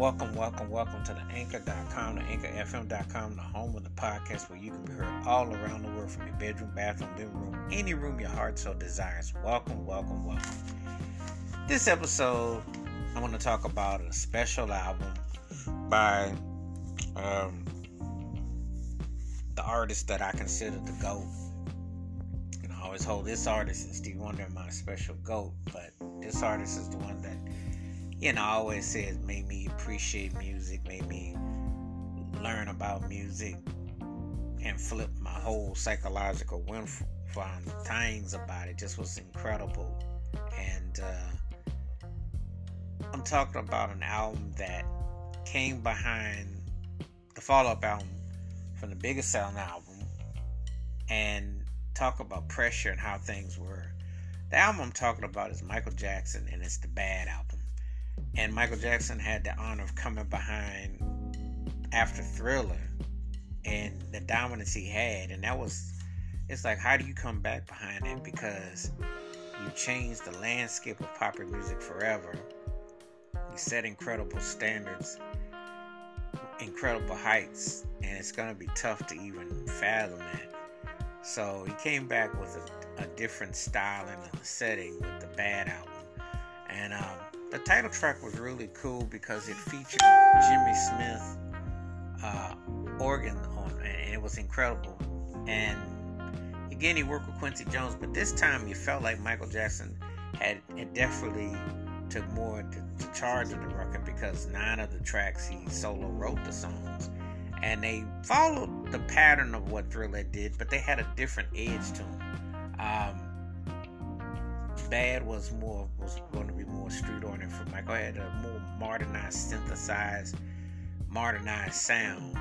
Welcome, welcome, welcome to the anchor.com, the anchorfm.com, the home of the podcast where you can be heard all around the world from your bedroom, bathroom, living room, any room your heart so desires. Welcome, welcome, welcome. This episode, I want to talk about a special album by um, the artist that I consider the GOAT. And I always hold this artist and Steve Wonder my special GOAT, but this artist is the one that you know, I always says made me appreciate music, made me learn about music, and flip my whole psychological from things about it. Just was incredible, and uh, I'm talking about an album that came behind the follow-up album from the biggest selling album, and talk about pressure and how things were. The album I'm talking about is Michael Jackson, and it's the Bad album and Michael Jackson had the honor of coming behind after Thriller and the dominance he had, and that was it's like how do you come back behind that because you changed the landscape of popular music forever. You set incredible standards, incredible heights, and it's gonna be tough to even fathom that. So he came back with a, a different style and a setting with the Bad album, and um, the title track was really cool because it featured Jimmy Smith uh, organ on and it was incredible. And again, he worked with Quincy Jones, but this time you felt like Michael Jackson had it definitely took more to, to charge of the record because nine of the tracks he solo wrote the songs. And they followed the pattern of what Thriller did, but they had a different edge to them. Um, Bad was more was going to be more street oriented for Michael. Had a uh, more modernized, synthesized, modernized sound.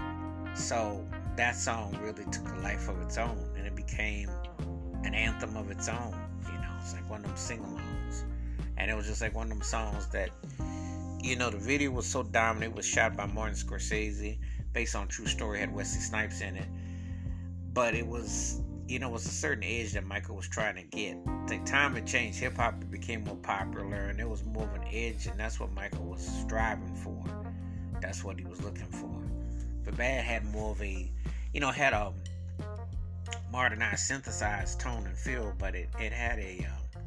So that song really took a life of its own, and it became an anthem of its own. You know, it's like one of them sing-alongs, and it was just like one of them songs that, you know, the video was so dominant. It was shot by Martin Scorsese, based on true story. Had Wesley Snipes in it, but it was you know, it was a certain age that Michael was trying to get. The time had changed. Hip hop became more popular, and it was more of an edge, and that's what Michael was striving for. That's what he was looking for. But Bad had more of a, you know, had a modernized, synthesized tone and feel, but it, it had a, uh,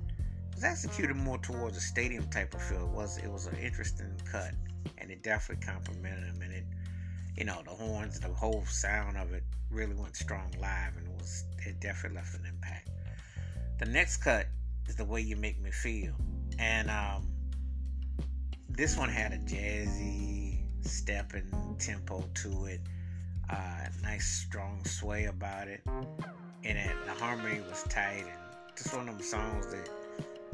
it was executed more towards a stadium type of feel. It was it was an interesting cut, and it definitely complimented him, and it, you know, the horns, the whole sound of it really went strong live, and it was it definitely left an impact. The next cut is the way you make me feel, and um, this one had a jazzy stepping tempo to it, uh, nice strong sway about it, and it, the harmony was tight, and just one of them songs that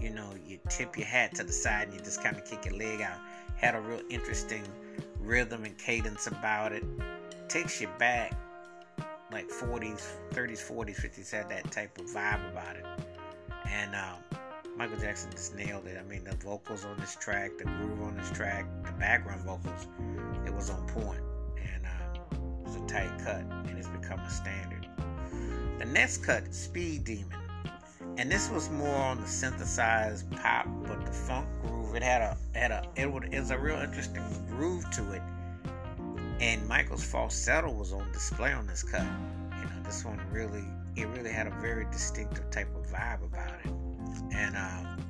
you know you tip your hat to the side and you just kind of kick your leg out. Had a real interesting rhythm and cadence about it. Takes you back like 40s, 30s, 40s, 50s had that type of vibe about it. And um, Michael Jackson just nailed it. I mean, the vocals on this track, the groove on this track, the background vocals, it was on point. And um, it was a tight cut, and it's become a standard. The next cut, Speed Demon. And this was more on the synthesized pop, but the funk groove. It had a had a it, would, it was a real interesting groove to it and Michael's falsetto was on display on this cut. You know, this one really, it really had a very distinctive type of vibe about it, and um,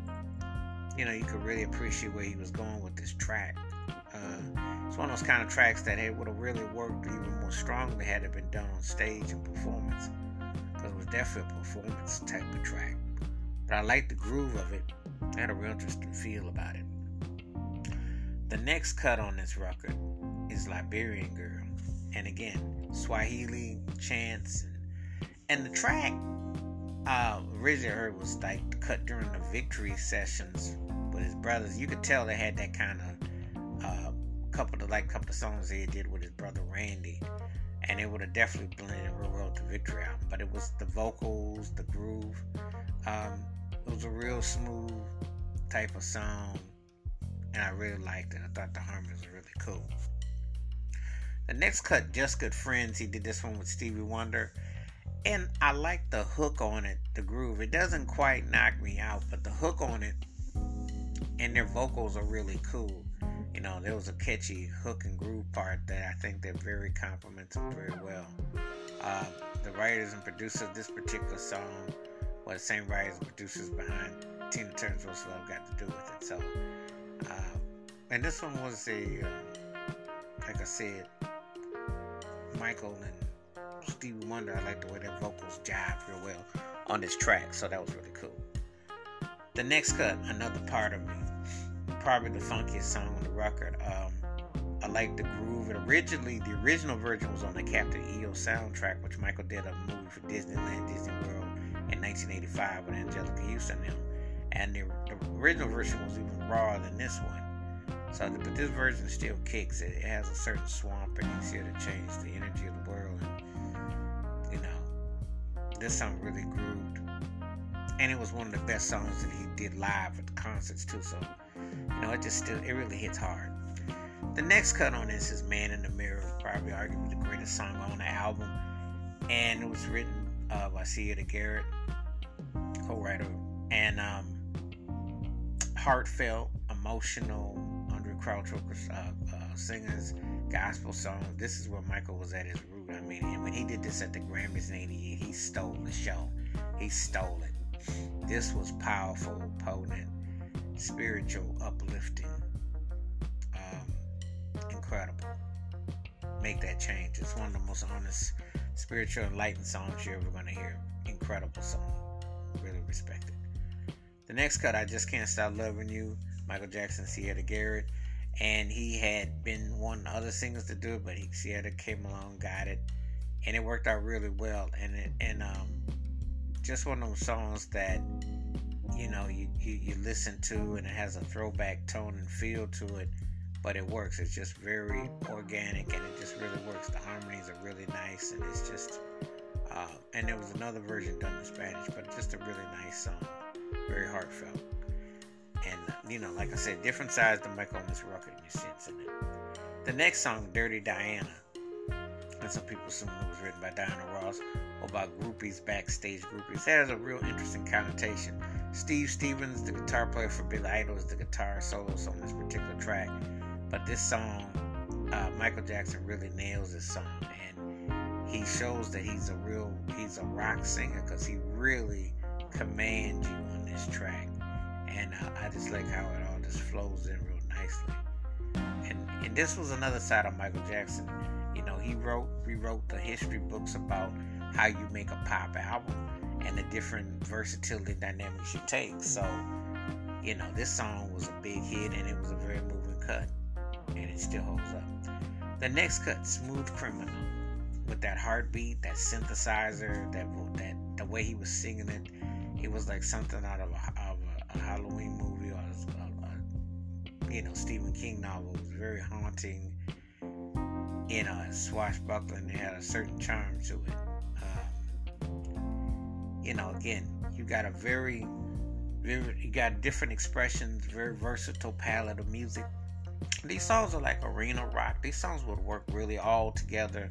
you know, you could really appreciate where he was going with this track. Uh, it's one of those kind of tracks that it would have really worked even more strongly had it been done on stage and performance, because it was definitely a performance type of track. But I like the groove of it. Had a real interesting feel about it. The next cut on this record is Liberian Girl. And again, Swahili chants. And, and the track uh, originally heard was like cut during the victory sessions with his brothers. You could tell they had that kind of uh, couple of like couple of songs they did with his brother Randy. And it would have definitely blended real well the victory album. But it was the vocals, the groove. Um, it was a real smooth type of song. And I really liked it. I thought the harmonies were really cool. The next cut, Just Good Friends, he did this one with Stevie Wonder. And I like the hook on it, the groove. It doesn't quite knock me out, but the hook on it and their vocals are really cool. you know, there was a catchy hook and groove part that I think that very complements them very well. Uh, the writers and producers of this particular song were the same writers and producers behind Tina Turner's What's Love Got to Do with It. So, uh, and this one was a, uh, like I said, Michael and Stevie Wonder. I like the way their vocals jive real well on this track, so that was really cool. The next cut, another part of me, probably the funkiest song on the record. Um, I like the groove. And originally, the original version was on the Captain EO soundtrack, which Michael did a movie for Disneyland, Disney World in 1985 with Anjelica Huston and the, the, original version was even rawer than this one. So, but this version still kicks. It, it has a certain swamp, and you see it change the energy of the world. And, you know, this song really grooved. And it was one of the best songs that he did live at the concerts, too. So, you know, it just still, it really hits hard. The next cut on this is Man in the Mirror, probably arguably the greatest song on the album. And it was written uh, by Siedah Garrett, co writer, and um, heartfelt, emotional, Crouch uh, uh, singers, gospel song. This is where Michael was at his root. I mean, and when he did this at the Grammys in '88, he stole the show. He stole it. This was powerful, potent, spiritual, uplifting incredible. Make that change. It's one of the most honest, spiritual, enlightened songs you're ever going to hear. Incredible song. Really respect it. The next cut, I Just Can't Stop Loving You, Michael Jackson, Siedah Garrett. And he had been wanting other singers to do it, but he, Siedah came along, got it. And it worked out really well. And it, and um, just one of those songs that you know you, you, you listen to and it has a throwback tone and feel to it but it works. It's just very organic and it just really works. The harmonies are really nice and it's just. Uh, and there was another version done in Spanish, but just a really nice song, very heartfelt. And you know, like I said, different sides to Michael on this record, and you sense in it. The next song, "Dirty Diana," and some people assume it was written by Diana Ross or about groupies, backstage groupies. Has a real interesting connotation. Steve Stevens, the guitar player for Billy Idol, is the guitar soloist on this particular track. But this song, uh, Michael Jackson really nails this song, and he shows that he's a real, he's a rock singer because he really commands you on this track. And uh, I just like how it all just flows in real nicely. And and this was another side of Michael Jackson. You know, he wrote, rewrote the history books about how you make a pop album and the different versatility dynamics you take. So, you know, this song was a big hit and it was a very moving cut and it still holds up. The next cut, Smooth Criminal, with that heartbeat, that synthesizer, that that the way he was singing it, it was like something out of a, of a, a Halloween movie or a, a, you know Stephen King novel. It was very haunting. You know, swashbuckling. It had a certain charm to it. Um, you know, again, you got a very, very, you got different expressions, very versatile palette of music these songs are like arena rock. These songs would work really all together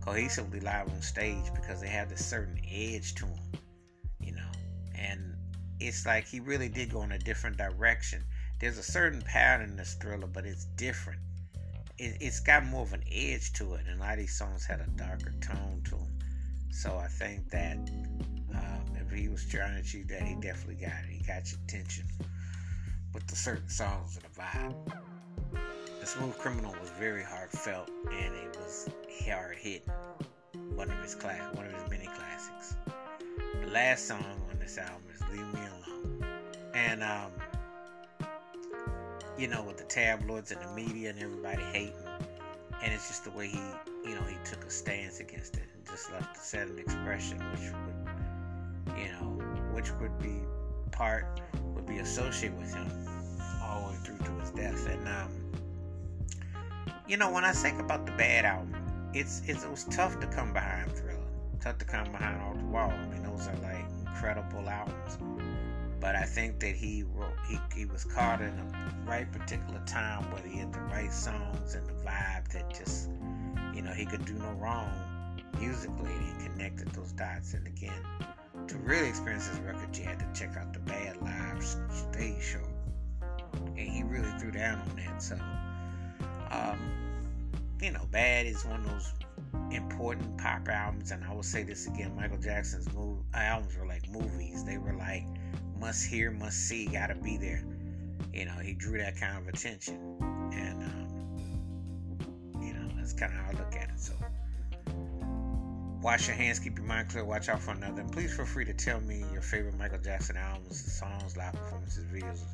cohesively live on stage because they have this certain edge to them, you know. And it's like he really did go in a different direction. There's a certain pattern in this thriller, but it's different. It, has got more of an edge to it, and a lot of these songs had a darker tone to them. So I think that um, if he was trying to achieve that, he definitely got it. He got your attention with the certain songs and the vibe. Smooth Criminal was very heartfelt and it was hard hitting. One of his class, one of his many classics. The last song on this album is "Leave Me Alone," and um, you know, with the tabloids and the media and everybody hating, and it's just the way he, you know, he took a stance against it and just left to set an expression, which would, you know, which would be part would be associated with him all the way through to his death, and um you know, when I think about the bad album, it's, it's it was tough to come behind Thriller, tough to come behind Off the Wall. I mean, those are like incredible albums. But I think that he wrote, he, he was caught in the right particular time where he had the right songs and the vibe that just, you know, he could do no wrong musically. He connected those dots. And again, to really experience this record, you had to check out the Bad Live stage show. And he really threw down on that. So Um, you know, Bad is one of those important pop albums, and I will say this again: Michael Jackson's move, albums were like movies. They were like must hear, must see, gotta be there. You know, he drew that kind of attention, and um, you know that's kind of how I look at it. So, wash your hands, keep your mind clear, watch out for another. And please feel free to tell me your favorite Michael Jackson albums, songs, live performances, videos.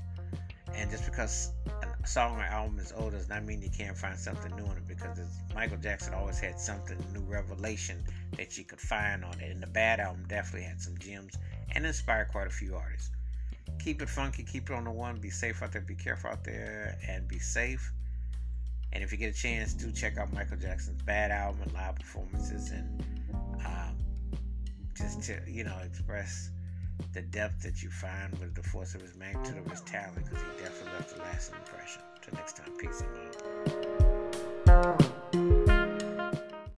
And just because a song or album is old does not mean you can't find something new in it because Michael Jackson always had something new revelation that you could find on it. And the Bad album definitely had some gems and inspired quite a few artists. Keep it funky, keep it on the one, be safe out there, be careful out there, and be safe. And if you get a chance, do check out Michael Jackson's Bad album and live performances and um, just to, you know, express the depth that you find with the force of his magnitude of his talent because he definitely left a lasting impression. Till next time, peace and love.